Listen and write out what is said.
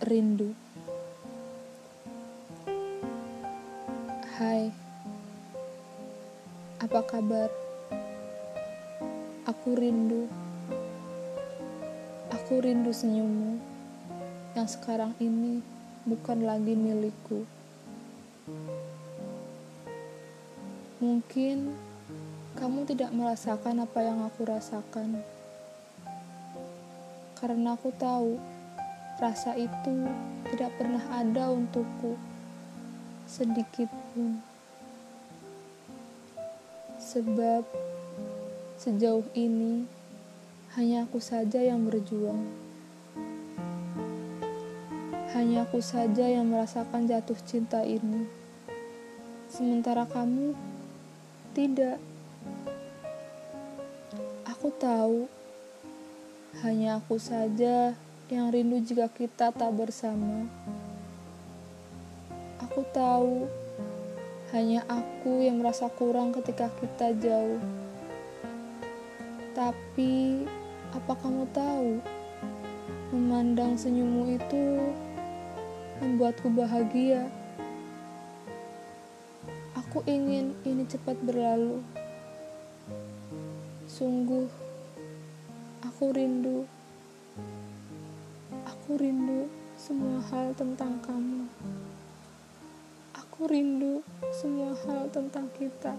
Rindu. Hai. Apa kabar? Aku rindu. Aku rindu senyummu Yang sekarang ini bukan lagi milikku. Mungkin kamu tidak merasakan apa yang aku rasakan. Karena aku tahu rasa itu tidak pernah ada untukku sedikit pun. Sebab sejauh ini hanya aku saja yang berjuang. Hanya aku saja yang merasakan jatuh cinta ini. Sementara kamu tidak. Aku tahu hanya aku saja yang rindu jika kita tak bersama. Aku tahu hanya aku yang merasa kurang ketika kita jauh. Tapi, apa kamu tahu? Memandang senyummu itu membuatku bahagia. Aku ingin ini cepat berlalu. Sungguh, aku rindu. Aku rindu semua hal tentang kamu. Aku rindu semua hal tentang kita.